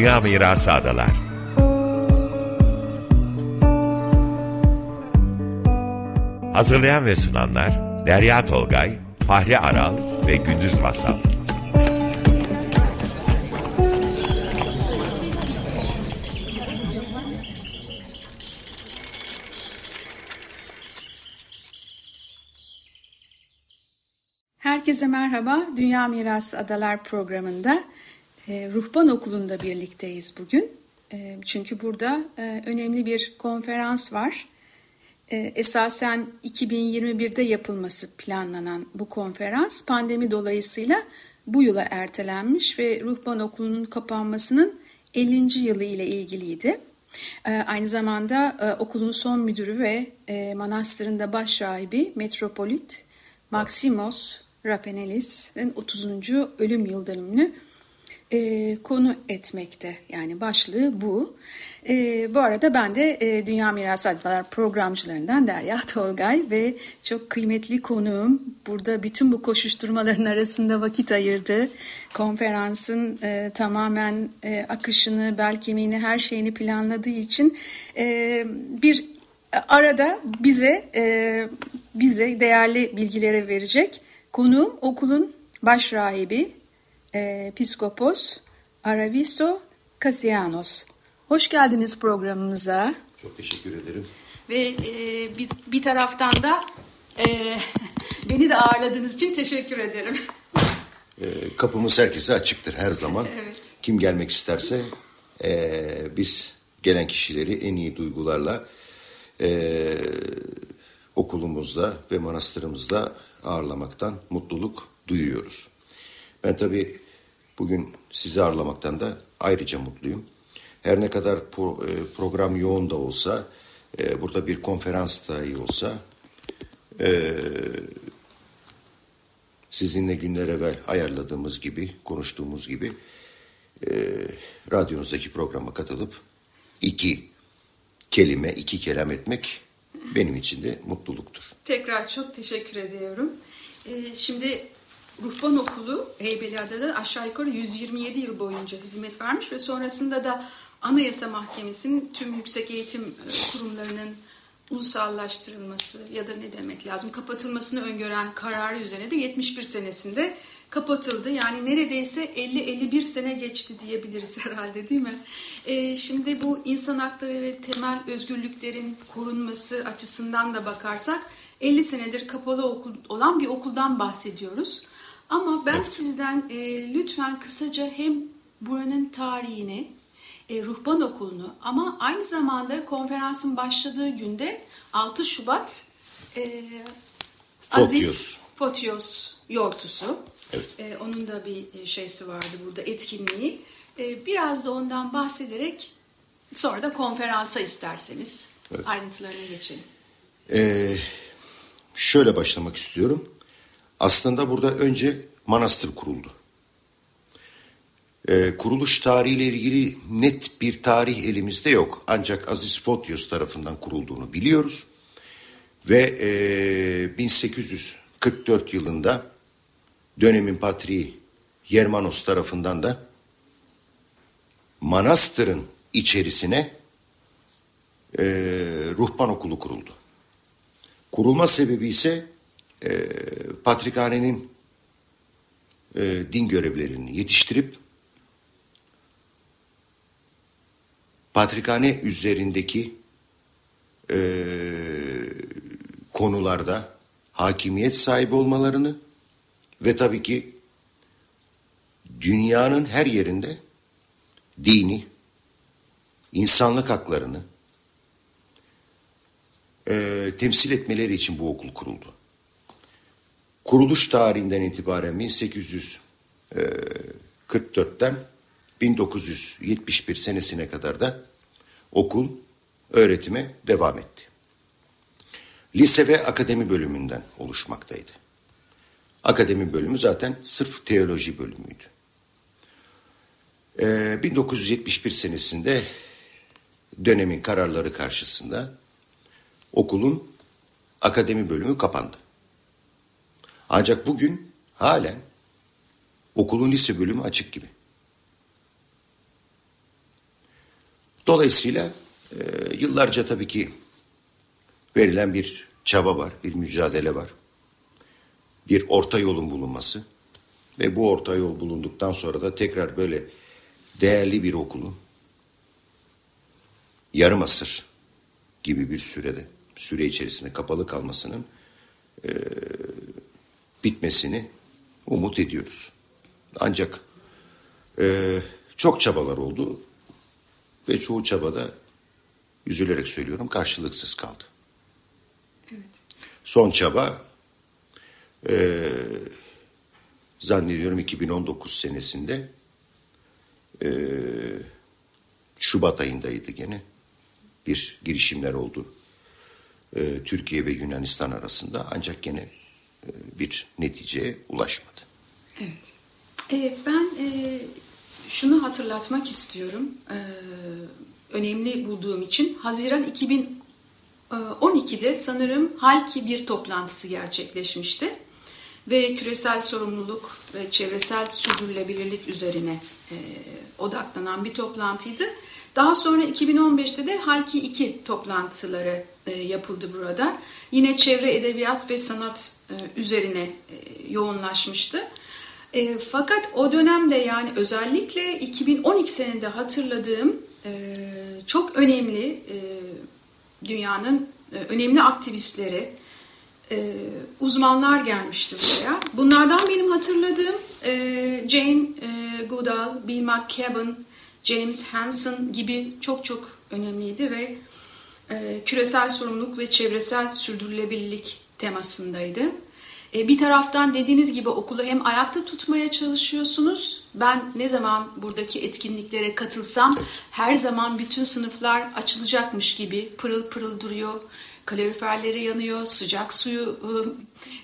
Dünya Mirası Adalar Hazırlayan ve sunanlar Derya Tolgay, Fahri Aral ve Gündüz Vasaf. Herkese merhaba. Dünya Mirası Adalar programında e, Ruhban Okulu'nda birlikteyiz bugün. E, çünkü burada e, önemli bir konferans var. E, esasen 2021'de yapılması planlanan bu konferans pandemi dolayısıyla bu yıla ertelenmiş ve Ruhban Okulu'nun kapanmasının 50. yılı ile ilgiliydi. Aynı zamanda e, okulun son müdürü ve e, manastırın da baş rahibi Metropolit Maximos Rafanelis'in 30. ölüm yıldönümünü e, konu etmekte. Yani başlığı bu. E, bu arada ben de e, Dünya Mirası Adalar programcılarından Derya Tolgay ve çok kıymetli konuğum burada bütün bu koşuşturmaların arasında vakit ayırdı. Konferansın e, tamamen e, akışını, bel kemiğini, her şeyini planladığı için e, bir arada bize e, bize değerli bilgileri verecek. Konuğum okulun baş rahibi Piskopos Araviso Kasianos. Hoş geldiniz programımıza. Çok teşekkür ederim. Ve e, bir, bir taraftan da e, beni de ağırladığınız için teşekkür ederim. E, kapımız herkese açıktır her zaman. Evet. Kim gelmek isterse e, biz gelen kişileri en iyi duygularla e, okulumuzda ve manastırımızda ağırlamaktan mutluluk duyuyoruz. Ben tabii bugün sizi ağırlamaktan da ayrıca mutluyum. Her ne kadar pro, e, program yoğun da olsa, e, burada bir konferans dahi olsa, e, sizinle günler evvel ayarladığımız gibi, konuştuğumuz gibi, e, radyonuzdaki programa katılıp iki kelime, iki kelam etmek benim için de mutluluktur. Tekrar çok teşekkür ediyorum. Ee, şimdi Ruhban Okulu Heybeliada'da aşağı yukarı 127 yıl boyunca hizmet vermiş ve sonrasında da Anayasa Mahkemesi'nin tüm yüksek eğitim e, kurumlarının ulusallaştırılması ya da ne demek lazım kapatılmasını öngören kararı üzerine de 71 senesinde kapatıldı. Yani neredeyse 50-51 sene geçti diyebiliriz herhalde değil mi? Ee, şimdi bu insan hakları ve temel özgürlüklerin korunması açısından da bakarsak 50 senedir kapalı okul olan bir okuldan bahsediyoruz. Ama ben sizden e, lütfen kısaca hem buranın tarihini, e, ruhban okulunu ama aynı zamanda konferansın başladığı günde 6 Şubat e, Aziz Fotios Yortusu. Evet. E, onun da bir şeysi vardı burada etkinliği. E, biraz da ondan bahsederek sonra da konferansa isterseniz evet. ayrıntılarına geçelim. Ee, şöyle başlamak istiyorum. Aslında burada önce manastır kuruldu. Ee, kuruluş tarihiyle ilgili net bir tarih elimizde yok. Ancak Aziz Fotios tarafından kurulduğunu biliyoruz. Ve e, 1844 yılında dönemin patriği Yermanos tarafından da manastırın içerisine e, ruhban okulu kuruldu. Kurulma sebebi ise e, patrikhanenin e, din görevlerini yetiştirip patrikhane üzerindeki e, konularda hakimiyet sahibi olmalarını ve tabii ki dünyanın her yerinde dini, insanlık haklarını e, temsil etmeleri için bu okul kuruldu. Kuruluş tarihinden itibaren 1844'ten 1971 senesine kadar da okul öğretime devam etti. Lise ve akademi bölümünden oluşmaktaydı. Akademi bölümü zaten sırf teoloji bölümüydü. Ee, 1971 senesinde dönemin kararları karşısında okulun akademi bölümü kapandı. Ancak bugün halen okulun lise bölümü açık gibi. Dolayısıyla e, yıllarca tabii ki verilen bir çaba var, bir mücadele var. Bir orta yolun bulunması ve bu orta yol bulunduktan sonra da tekrar böyle değerli bir okulun yarım asır gibi bir sürede, süre içerisinde kapalı kalmasının e, bitmesini umut ediyoruz. Ancak e, çok çabalar oldu ve çoğu çabada üzülerek söylüyorum karşılıksız kaldı. Evet. Son çaba e, zannediyorum 2019 senesinde e, Şubat ayındaydı gene bir girişimler oldu. E, Türkiye ve Yunanistan arasında ancak gene bir neticeye ulaşmadı. Evet. E, ben e, şunu hatırlatmak istiyorum. E, önemli bulduğum için Haziran 2012'de sanırım Halki bir toplantısı gerçekleşmişti ve küresel sorumluluk ve çevresel sürdürülebilirlik üzerine e, odaklanan bir toplantıydı. Daha sonra 2015'te de Halki 2 toplantıları e, yapıldı burada. Yine çevre, edebiyat ve sanat e, üzerine e, yoğunlaşmıştı. E, fakat o dönemde yani özellikle 2012 senede hatırladığım e, çok önemli e, dünyanın e, önemli aktivistleri, e, uzmanlar gelmişti buraya. Bunlardan benim hatırladığım e, Jane e, Goodall, Bill McKibben, James Hansen gibi çok çok önemliydi ve e, küresel sorumluluk ve çevresel sürdürülebilirlik temasındaydı. E, bir taraftan dediğiniz gibi okulu hem ayakta tutmaya çalışıyorsunuz. Ben ne zaman buradaki etkinliklere katılsam her zaman bütün sınıflar açılacakmış gibi pırıl pırıl duruyor. Kaloriferleri yanıyor, sıcak suyu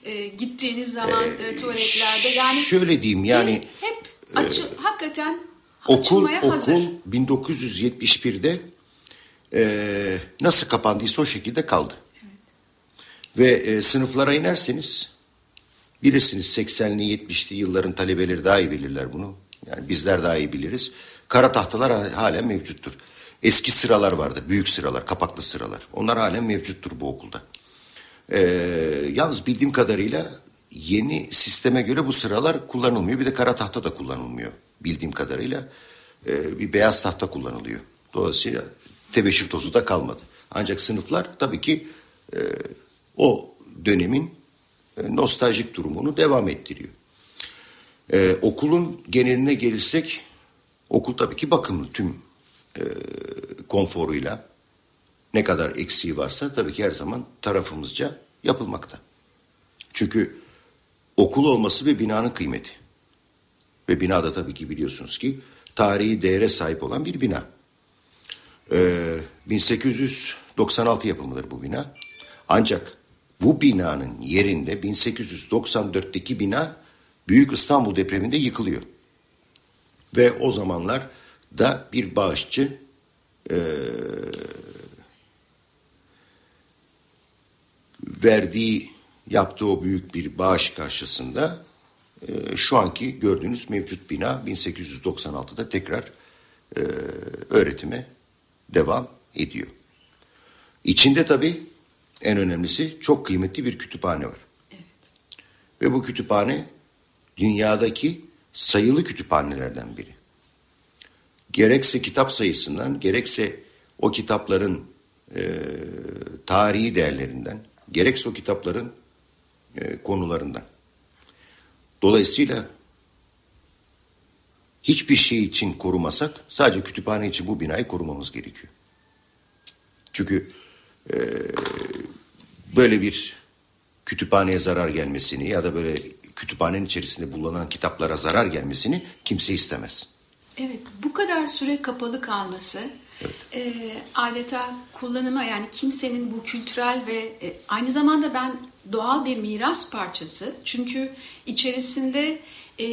e, gittiğiniz zaman e, tuvaletlerde yani şöyle diyeyim yani hep, hep açı, e, hakikaten okul okul 1971'de e, nasıl kapandıysa o şekilde kaldı. Evet. Ve e, sınıflara inerseniz bilirsiniz 80'li 70'li yılların talebeleri daha iyi bilirler bunu. Yani bizler daha iyi biliriz. Kara tahtalar halen mevcuttur. Eski sıralar vardır. Büyük sıralar, kapaklı sıralar. Onlar halen mevcuttur bu okulda. Ee, yalnız bildiğim kadarıyla yeni sisteme göre bu sıralar kullanılmıyor. Bir de kara tahta da kullanılmıyor. Bildiğim kadarıyla e, bir beyaz tahta kullanılıyor. Dolayısıyla tebeşir tozu da kalmadı. Ancak sınıflar tabii ki e, o dönemin e, nostaljik durumunu devam ettiriyor. E, okulun geneline gelirsek okul tabii ki bakımlı tüm e, konforuyla ne kadar eksiği varsa tabii ki her zaman tarafımızca yapılmakta. Çünkü okul olması ve binanın kıymeti. Ve binada tabii ki biliyorsunuz ki tarihi değere sahip olan bir bina. Ee, 1896 yapımıdır bu bina. Ancak bu binanın yerinde 1894'teki bina Büyük İstanbul depreminde yıkılıyor. Ve o zamanlar da bir bağışçı e, verdiği yaptığı o büyük bir bağış karşısında e, şu anki gördüğünüz mevcut bina 1896'da tekrar e, öğretime devam ediyor. İçinde tabii en önemlisi çok kıymetli bir kütüphane var. Evet. Ve bu kütüphane dünyadaki sayılı kütüphanelerden biri. Gerekse kitap sayısından, gerekse o kitapların e, tarihi değerlerinden, gerekse o kitapların e, konularından. Dolayısıyla hiçbir şey için korumasak sadece kütüphane için bu binayı korumamız gerekiyor. Çünkü e, böyle bir kütüphaneye zarar gelmesini ya da böyle kütüphanenin içerisinde bulunan kitaplara zarar gelmesini kimse istemez. Evet, bu kadar süre kapalı kalması evet. e, adeta kullanıma yani kimsenin bu kültürel ve e, aynı zamanda ben doğal bir miras parçası. Çünkü içerisinde e,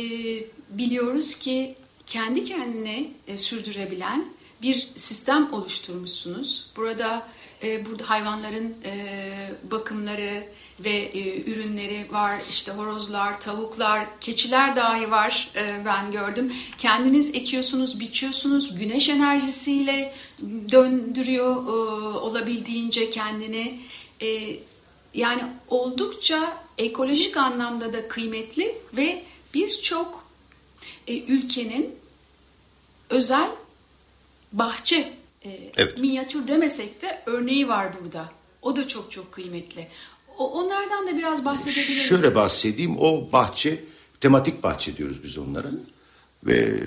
biliyoruz ki kendi kendine e, sürdürebilen bir sistem oluşturmuşsunuz. Burada e, burada hayvanların e, bakımları ve e, ürünleri var. İşte horozlar, tavuklar, keçiler dahi var e, ben gördüm. Kendiniz ekiyorsunuz, biçiyorsunuz. Güneş enerjisiyle döndürüyor e, olabildiğince kendini. E, yani oldukça ekolojik anlamda da kıymetli ve birçok e, ülkenin özel bahçe e, evet. minyatür demesek de örneği var burada. O da çok çok kıymetli. O, onlardan da biraz bahsedebilir misiniz? Şöyle bahsedeyim. O bahçe, tematik bahçe diyoruz biz onlara. Ve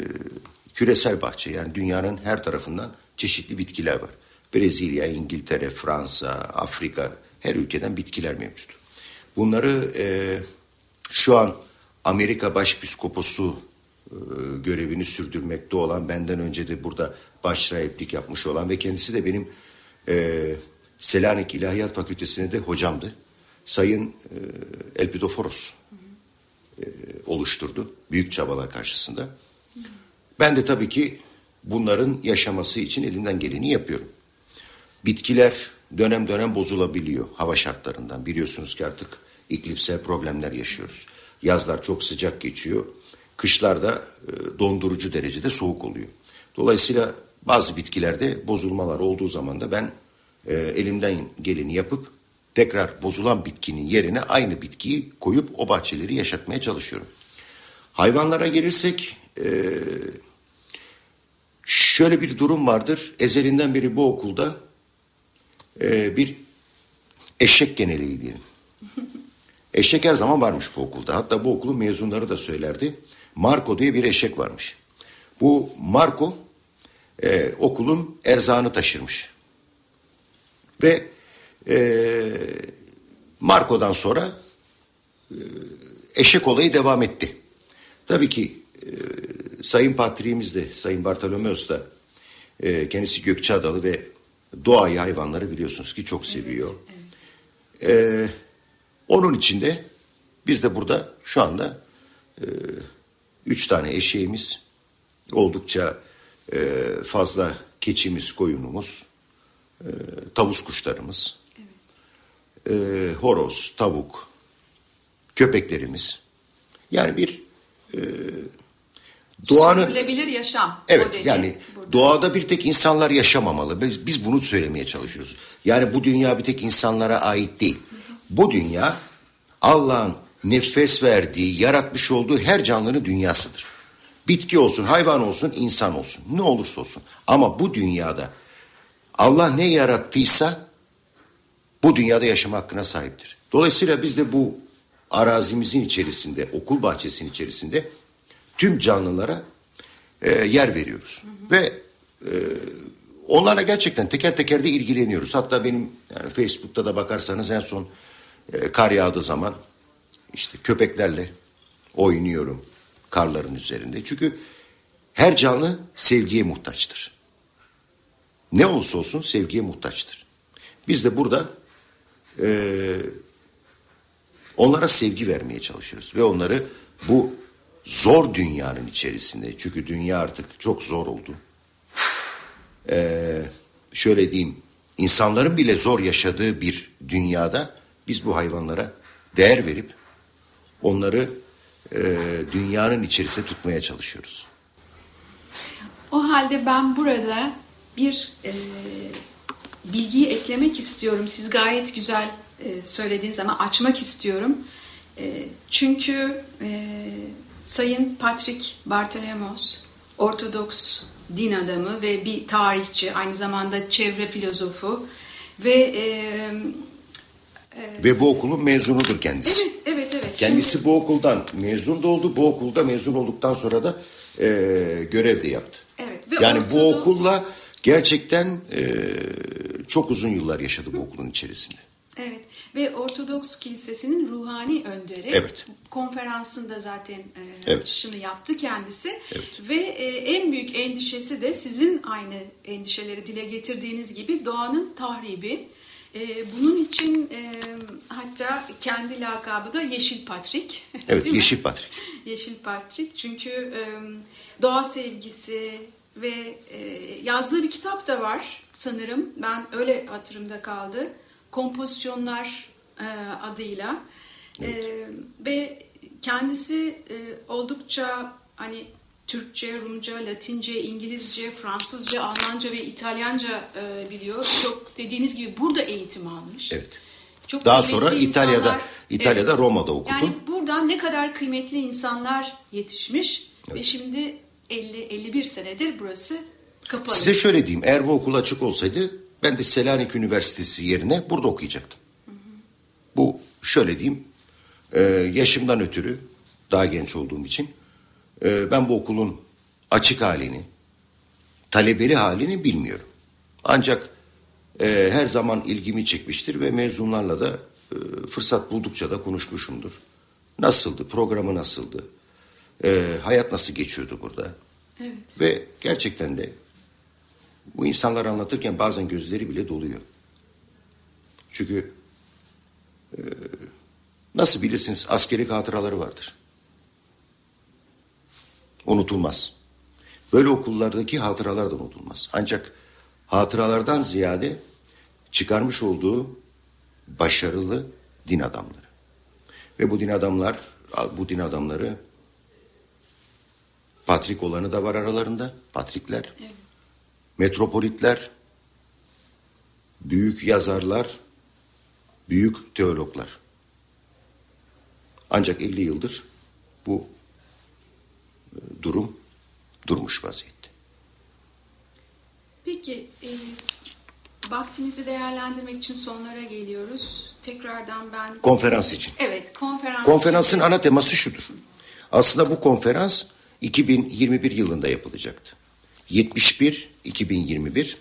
küresel bahçe yani dünyanın her tarafından çeşitli bitkiler var. Brezilya, İngiltere, Fransa, Afrika her ülkeden bitkiler mevcut. Bunları e, şu an Amerika Başpiskoposu görevini sürdürmekte olan benden önce de burada başrahiplik yapmış olan ve kendisi de benim e, Selanik İlahiyat Fakültesi'ne de hocamdı. Sayın e, Elpidoforos e, oluşturdu büyük çabalar karşısında. Ben de tabii ki bunların yaşaması için elinden geleni yapıyorum. Bitkiler dönem dönem bozulabiliyor hava şartlarından. Biliyorsunuz ki artık iklimsel problemler yaşıyoruz. Yazlar çok sıcak geçiyor. Kışlarda e, dondurucu derecede soğuk oluyor. Dolayısıyla bazı bitkilerde bozulmalar olduğu zaman da ben e, elimden geleni yapıp tekrar bozulan bitkinin yerine aynı bitkiyi koyup o bahçeleri yaşatmaya çalışıyorum. Hayvanlara gelirsek e, şöyle bir durum vardır. Ezelinden beri bu okulda bir eşek geneliği diyelim. Eşek her zaman varmış bu okulda. Hatta bu okulun mezunları da söylerdi. Marco diye bir eşek varmış. Bu Marco e, okulun erzağını taşırmış. Ve e, Marco'dan sonra e, eşek olayı devam etti. Tabii ki e, Sayın Patriğimiz de, Sayın Bartolomeos da e, kendisi Gökçeadalı ve doğayı, hayvanları biliyorsunuz ki çok seviyor. Evet, evet. E, onun içinde biz de burada şu anda e, üç tane eşeğimiz, oldukça e, fazla keçimiz, koyunumuz, e, tavus kuşlarımız, evet. e, horoz, tavuk, köpeklerimiz. Yani bir e, doğanın... Sürdürülebilir yaşam. Evet yani burada. doğada bir tek insanlar yaşamamalı. Biz, biz bunu söylemeye çalışıyoruz. Yani bu dünya bir tek insanlara ait değil. Hı hı. Bu dünya Allah'ın nefes verdiği, yaratmış olduğu her canlının dünyasıdır. Bitki olsun, hayvan olsun, insan olsun. Ne olursa olsun. Ama bu dünyada Allah ne yarattıysa bu dünyada yaşama hakkına sahiptir. Dolayısıyla biz de bu arazimizin içerisinde, okul bahçesinin içerisinde tüm canlılara e, yer veriyoruz. Hı hı. Ve e, onlarla gerçekten teker teker de ilgileniyoruz. Hatta benim yani Facebook'ta da bakarsanız en son e, kar yağdığı zaman işte köpeklerle oynuyorum karların üzerinde. Çünkü her canlı sevgiye muhtaçtır. Ne olursa olsun sevgiye muhtaçtır. Biz de burada e, onlara sevgi vermeye çalışıyoruz ve onları bu zor dünyanın içerisinde çünkü dünya artık çok zor oldu. Ee, şöyle diyeyim insanların bile zor yaşadığı bir dünyada biz bu hayvanlara değer verip onları e, dünyanın içerisinde tutmaya çalışıyoruz. O halde ben burada bir e, bilgiyi eklemek istiyorum. Siz gayet güzel e, söylediğiniz ama açmak istiyorum. E, çünkü e, Sayın Patrick Bartolomos, Ortodoks din adamı ve bir tarihçi, aynı zamanda çevre filozofu ve e, ve bu okulun mezunudur kendisi. Evet, evet, evet. Kendisi Şimdi... bu okuldan mezun da oldu. Bu okulda mezun olduktan sonra da e, görev de yaptı. Evet. Ve yani Ortodoks... bu okulla gerçekten e, çok uzun yıllar yaşadı bu okulun içerisinde. Evet ve Ortodoks Kilisesi'nin ruhani önderi evet. konferansında zaten e, evet. açışını yaptı kendisi evet. ve e, en büyük endişesi de sizin aynı endişeleri dile getirdiğiniz gibi doğanın tahribi e, bunun için e, hatta kendi lakabı da Yeşil Patrik. Evet Yeşil Patrik. Yeşil Patrik çünkü e, doğa sevgisi, ve e, yazdığı bir kitap da var sanırım. Ben öyle hatırımda kaldı. Kompozisyonlar e, adıyla. Evet. E, ve kendisi e, oldukça hani Türkçe, Rumca, Latince, İngilizce, Fransızca, Almanca ve İtalyanca e, biliyor. Çok dediğiniz gibi burada eğitim almış. Evet. Çok Daha sonra İtalya'da insanlar, İtalya'da evet, Roma'da okudu. Yani buradan ne kadar kıymetli insanlar yetişmiş evet. ve şimdi 50 51 senedir burası kapalı. Size şöyle diyeyim. Eğer bu okul açık olsaydı ben de Selanik Üniversitesi yerine burada okuyacaktım. Hı hı. Bu şöyle diyeyim. E, yaşımdan ötürü daha genç olduğum için e, ben bu okulun açık halini, talebeli halini bilmiyorum. Ancak e, her zaman ilgimi çekmiştir ve mezunlarla da e, fırsat buldukça da konuşmuşumdur. Nasıldı, programı nasıldı, e, hayat nasıl geçiyordu burada? Evet. Ve gerçekten de bu insanlar anlatırken bazen gözleri bile doluyor. Çünkü e, nasıl bilirsiniz askeri hatıraları vardır. Unutulmaz. Böyle okullardaki hatıralar da unutulmaz. Ancak hatıralardan ziyade çıkarmış olduğu başarılı din adamları. Ve bu din adamlar, bu din adamları Patrik olanı da var aralarında. Patrikler. Evet. Metropolitler. Büyük yazarlar. Büyük teologlar. Ancak 50 yıldır bu durum durmuş vaziyette. Peki e, vaktimizi değerlendirmek için sonlara geliyoruz. Tekrardan ben... Konferans için. Evet konferans Konferansın için. ana teması şudur. Aslında bu konferans 2021 yılında yapılacaktı. 71 2021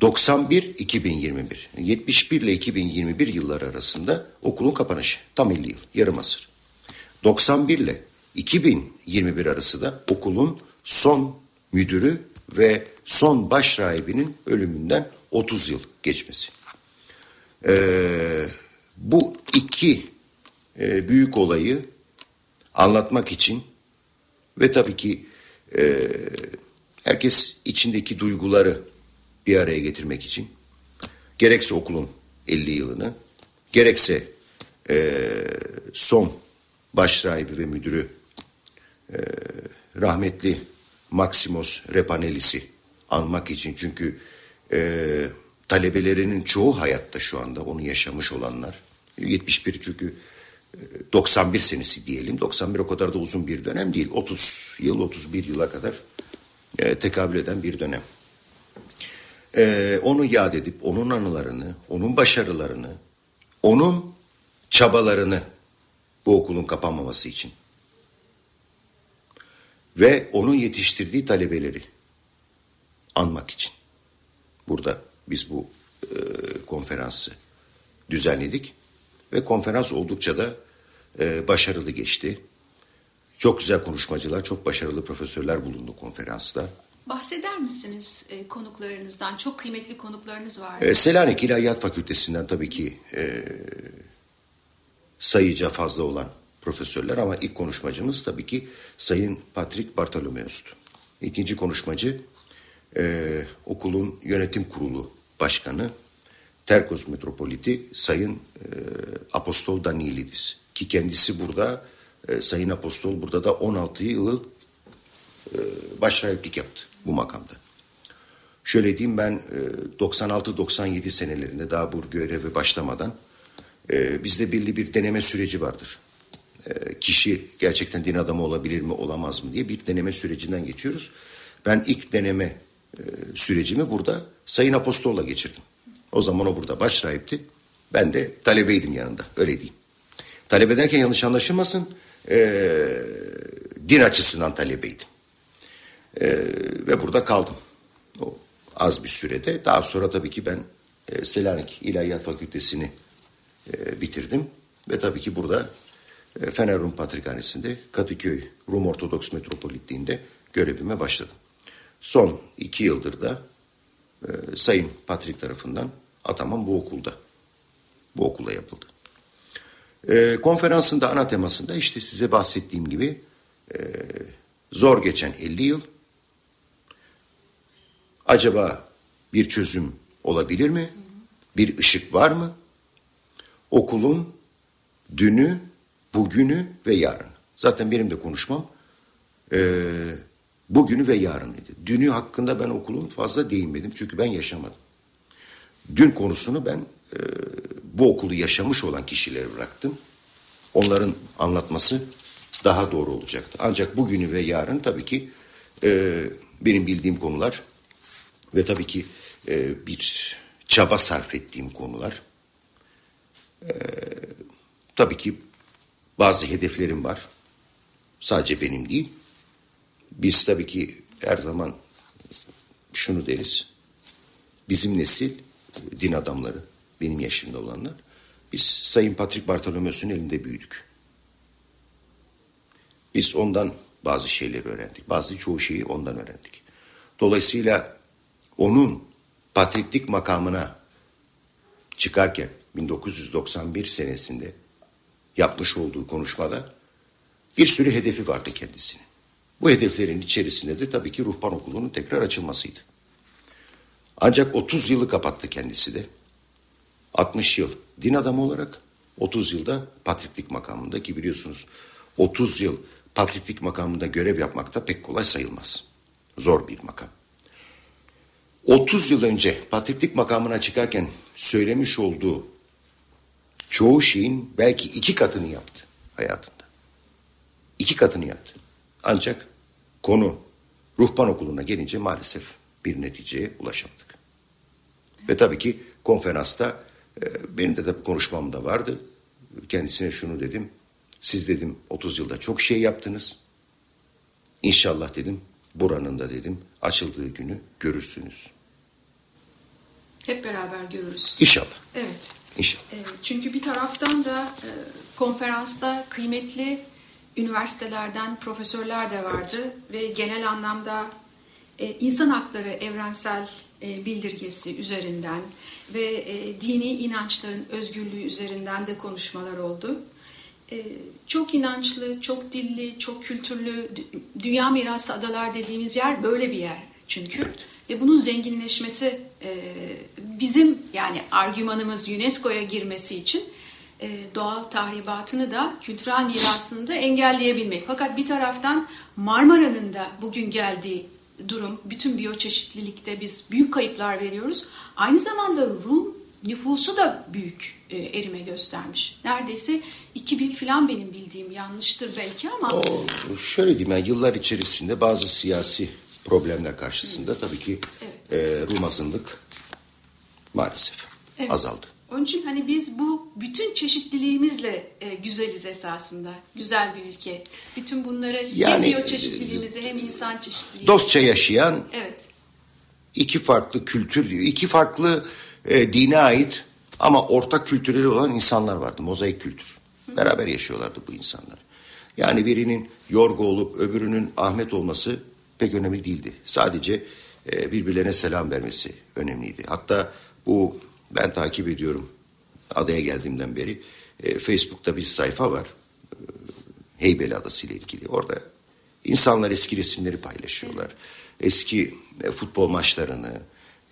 91 2021 71 ile 2021 yılları arasında okulun kapanışı tam 50 yıl yarım asır. 91 ile 2021 arası da okulun son müdürü ve son baş rahibinin ölümünden 30 yıl geçmesi. Ee, bu iki e, büyük olayı anlatmak için ve tabii ki e, herkes içindeki duyguları bir araya getirmek için gerekse okulun 50 yılını gerekse e, son baş rahibi ve müdürü e, rahmetli Maximos Repanelis'i anmak için çünkü e, talebelerinin çoğu hayatta şu anda onu yaşamış olanlar 71 çünkü 91 senesi diyelim. 91 o kadar da uzun bir dönem değil. 30 yıl, 31 yıla kadar e, tekabül eden bir dönem. E, onu yad edip onun anılarını, onun başarılarını, onun çabalarını bu okulun kapanmaması için ve onun yetiştirdiği talebeleri anmak için burada biz bu e, konferansı düzenledik ve konferans oldukça da e, başarılı geçti. Çok güzel konuşmacılar, çok başarılı profesörler bulundu konferansta. Bahseder misiniz e, konuklarınızdan? Çok kıymetli konuklarınız var. E, Selanik İlahiyat Fakültesinden tabii ki e, sayıca fazla olan profesörler ama ilk konuşmacımız tabii ki Sayın Patrick Bartolomeos'tu. İkinci konuşmacı e, okulun yönetim kurulu başkanı Terkos Metropoliti Sayın e, Apostol Danilidis ki kendisi burada e, Sayın Apostol burada da 16 yıl e, başrahiplik yaptı bu makamda. Şöyle diyeyim ben e, 96-97 senelerinde daha bu göreve başlamadan e, bizde belli bir deneme süreci vardır. E, kişi gerçekten din adamı olabilir mi olamaz mı diye bir deneme sürecinden geçiyoruz. Ben ilk deneme e, sürecimi burada Sayın Apostol'la geçirdim. O zaman o burada başrahipti. Ben de talebeydim yanında öyle diyeyim. Talep ederken yanlış anlaşılmasın. E, din açısından talebeydim. Ve burada kaldım. O az bir sürede. Daha sonra tabii ki ben e, Selanik İlahiyat Fakültesini bitirdim. Ve tabii ki burada Fener Rum Patrikhanesi'nde Kadıköy Rum Ortodoks Metropolitliği'nde görevime başladım. Son iki yıldır da e, Sayın Patrik tarafından atamam bu okulda. Bu okulda yapıldı. E, konferansın da ana temasında işte size bahsettiğim gibi e, zor geçen 50 yıl acaba bir çözüm olabilir mi? Bir ışık var mı? Okulun dünü, bugünü ve yarını. Zaten benim de konuşmam e, bugünü ve yarınıydı. Dünü hakkında ben okulun fazla değinmedim çünkü ben yaşamadım. Dün konusunu ben e, bu okulu yaşamış olan kişilere bıraktım. Onların anlatması daha doğru olacaktı. Ancak bugünü ve yarın tabii ki e, benim bildiğim konular ve tabii ki e, bir çaba sarf ettiğim konular. E, tabii ki bazı hedeflerim var. Sadece benim değil. Biz tabii ki her zaman şunu deriz. Bizim nesil, din adamları, benim yaşımda olanlar, biz Sayın Patrick Bartolomeos'un elinde büyüdük. Biz ondan bazı şeyleri öğrendik. Bazı çoğu şeyi ondan öğrendik. Dolayısıyla onun patriklik makamına çıkarken 1991 senesinde yapmış olduğu konuşmada bir sürü hedefi vardı kendisinin. Bu hedeflerin içerisinde de tabii ki ruhban okulunun tekrar açılmasıydı. Ancak 30 yılı kapattı kendisi de. 60 yıl din adamı olarak 30 yılda patriklik makamında ki biliyorsunuz 30 yıl patriklik makamında görev yapmak da pek kolay sayılmaz. Zor bir makam. 30 yıl önce patriklik makamına çıkarken söylemiş olduğu çoğu şeyin belki iki katını yaptı hayatında. İki katını yaptı. Ancak konu ruhban okuluna gelince maalesef bir neticeye ulaşamadık. Ve tabii ki konferansta e, benim de tabii konuşmam da vardı. Kendisine şunu dedim. Siz dedim 30 yılda çok şey yaptınız. İnşallah dedim buranın da dedim açıldığı günü görürsünüz. Hep beraber görürüz. İnşallah. Evet. İnşallah. E, çünkü bir taraftan da e, konferansta kıymetli üniversitelerden profesörler de vardı evet. ve genel anlamda e, insan hakları evrensel bildirgesi üzerinden ve dini inançların özgürlüğü üzerinden de konuşmalar oldu. Çok inançlı, çok dilli, çok kültürlü, dünya mirası adalar dediğimiz yer böyle bir yer çünkü. Evet. Ve bunun zenginleşmesi bizim yani argümanımız UNESCO'ya girmesi için doğal tahribatını da kültürel mirasını da engelleyebilmek. Fakat bir taraftan Marmara'nın da bugün geldiği durum, bütün biyoçeşitlilikte biz büyük kayıplar veriyoruz. Aynı zamanda Rum nüfusu da büyük e, erime göstermiş. Neredeyse 2000 falan benim bildiğim yanlıştır belki ama. O, şöyle diyeyim yani yıllar içerisinde bazı siyasi problemler karşısında tabii ki evet. e, Rum azınlık maalesef evet. azaldı. Onun için hani biz bu bütün çeşitliliğimizle e, güzeliz esasında. Güzel bir ülke. Bütün bunları yani, hem biyoçeşitliliğimizi hem insan çeşitliliğimizi. Dostça yaşayan evet. iki farklı kültür diyor. İki farklı e, dine ait ama ortak kültürleri olan insanlar vardı. Mozaik kültür. Hı. Beraber yaşıyorlardı bu insanlar. Yani birinin Yorgo olup öbürünün Ahmet olması pek önemli değildi. Sadece e, birbirlerine selam vermesi önemliydi. Hatta bu ben takip ediyorum adaya geldiğimden beri. E, Facebook'ta bir sayfa var. E, Heybeli Adası ile ilgili. Orada insanlar eski resimleri paylaşıyorlar. Evet. Eski e, futbol maçlarını,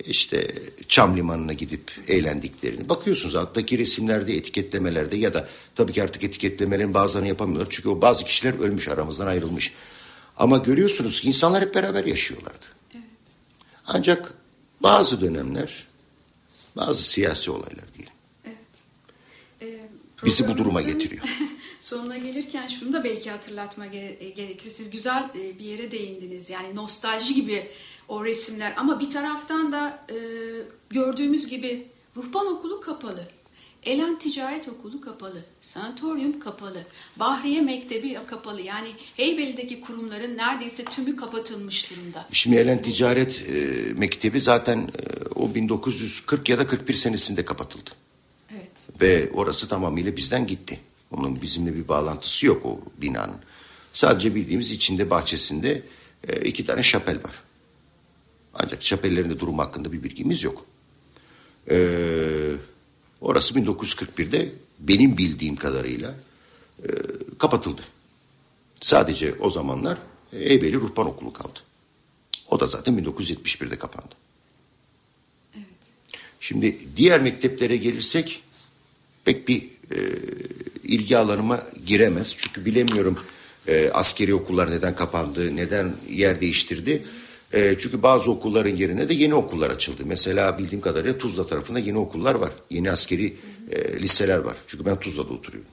işte Çam Limanı'na gidip eğlendiklerini. Bakıyorsunuz alttaki resimlerde, etiketlemelerde ya da tabii ki artık etiketlemelerin bazılarını yapamıyorlar. Çünkü o bazı kişiler ölmüş, aramızdan ayrılmış. Ama görüyorsunuz ki insanlar hep beraber yaşıyorlardı. Evet. Ancak bazı dönemler bazı siyasi olaylar diyelim. Evet. Ee, bizi bu duruma getiriyor. sonuna gelirken şunu da belki hatırlatma e, gerekir. Siz güzel e, bir yere değindiniz. Yani nostalji gibi o resimler ama bir taraftan da e, gördüğümüz gibi ruhban okulu kapalı. Elen Ticaret Okulu kapalı, sanatoryum kapalı, Bahriye Mektebi kapalı. Yani Heybeli'deki kurumların neredeyse tümü kapatılmış durumda. Şimdi Elen Ticaret e, Mektebi zaten e, o 1940 ya da 41 senesinde kapatıldı. Evet. Ve orası tamamıyla bizden gitti. Onun bizimle bir bağlantısı yok o binanın. Sadece bildiğimiz içinde bahçesinde e, iki tane şapel var. Ancak şapellerin de durum hakkında bir bilgimiz yok. Eee Orası 1941'de benim bildiğim kadarıyla e, kapatıldı. Sadece o zamanlar Eybeli Ruhban Okulu kaldı. O da zaten 1971'de kapandı. Şimdi diğer mekteplere gelirsek pek bir e, ilgi alanıma giremez. Çünkü bilemiyorum e, askeri okullar neden kapandı, neden yer değiştirdi. E, çünkü bazı okulların yerine de yeni okullar açıldı. Mesela bildiğim kadarıyla Tuzla tarafında yeni okullar var. Yeni askeri e, liseler var. Çünkü ben Tuzla'da oturuyorum.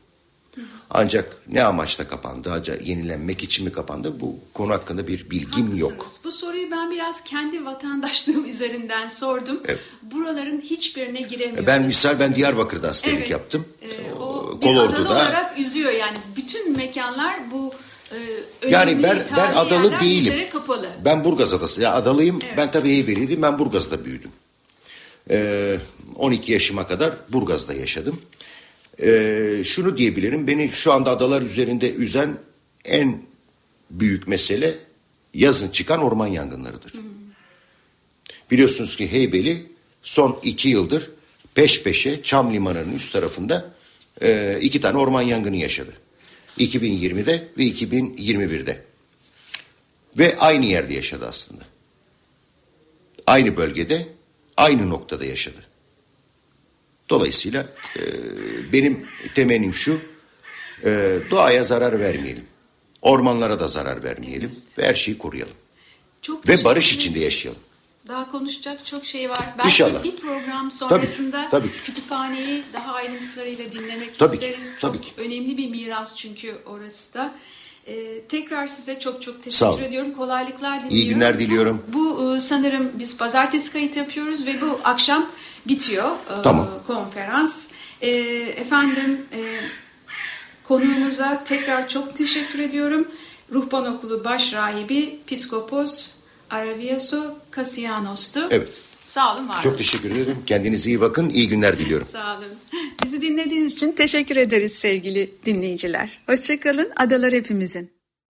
Ancak ne amaçla kapandı? Acaba yenilenmek için mi kapandı? Bu konu hakkında bir bilgim Haklısınız. yok. Bu soruyu ben biraz kendi vatandaşlığım üzerinden sordum. Evet. Buraların hiçbirine giremiyoruz. Ben misal ben Diyarbakır'da askerlik Evet. yaptım. Ee, o Kolordu'da. olarak üzüyor yani. Bütün mekanlar bu e, Yani ben ben adalı değilim. Ben Burgaz adası. Ya adalıyım. Evet. Ben tabii Heybeli'ydim. Ben Burgaz'da büyüdüm. Ee, 12 yaşıma kadar Burgaz'da yaşadım. Ee, şunu diyebilirim. Beni şu anda adalar üzerinde üzen en büyük mesele yazın çıkan orman yangınlarıdır. Biliyorsunuz ki Heybeli son iki yıldır peş peşe Çam Limanı'nın üst tarafında e, iki tane orman yangını yaşadı. 2020'de ve 2021'de. Ve aynı yerde yaşadı aslında. Aynı bölgede, aynı noktada yaşadı. Dolayısıyla e, benim temenim şu, e, doğaya zarar vermeyelim. Ormanlara da zarar vermeyelim ve her şeyi koruyalım. Çok Ve barış içinde yaşayalım. Daha konuşacak çok şey var. Belki İnşallah. bir program sonrasında tabii ki. kütüphaneyi daha ayrıntılarıyla dinlemek Tabii isteriz. Çok tabii önemli bir miras çünkü orası da. Ee, tekrar size çok çok teşekkür ediyorum. Kolaylıklar diliyorum. İyi günler diliyorum. Bu e, sanırım biz pazartesi kayıt yapıyoruz ve bu akşam bitiyor e, Tamam. konferans. E, efendim e, konuğumuza tekrar çok teşekkür ediyorum. Ruhban Okulu Baş Rahibi Piskopos Araviaso Kasianos'tu. Evet. Sağ olun, var. Çok teşekkür ederim. Kendinize iyi bakın. İyi günler diliyorum. Sağ olun. Bizi dinlediğiniz için teşekkür ederiz sevgili dinleyiciler. Hoşçakalın. Adalar hepimizin.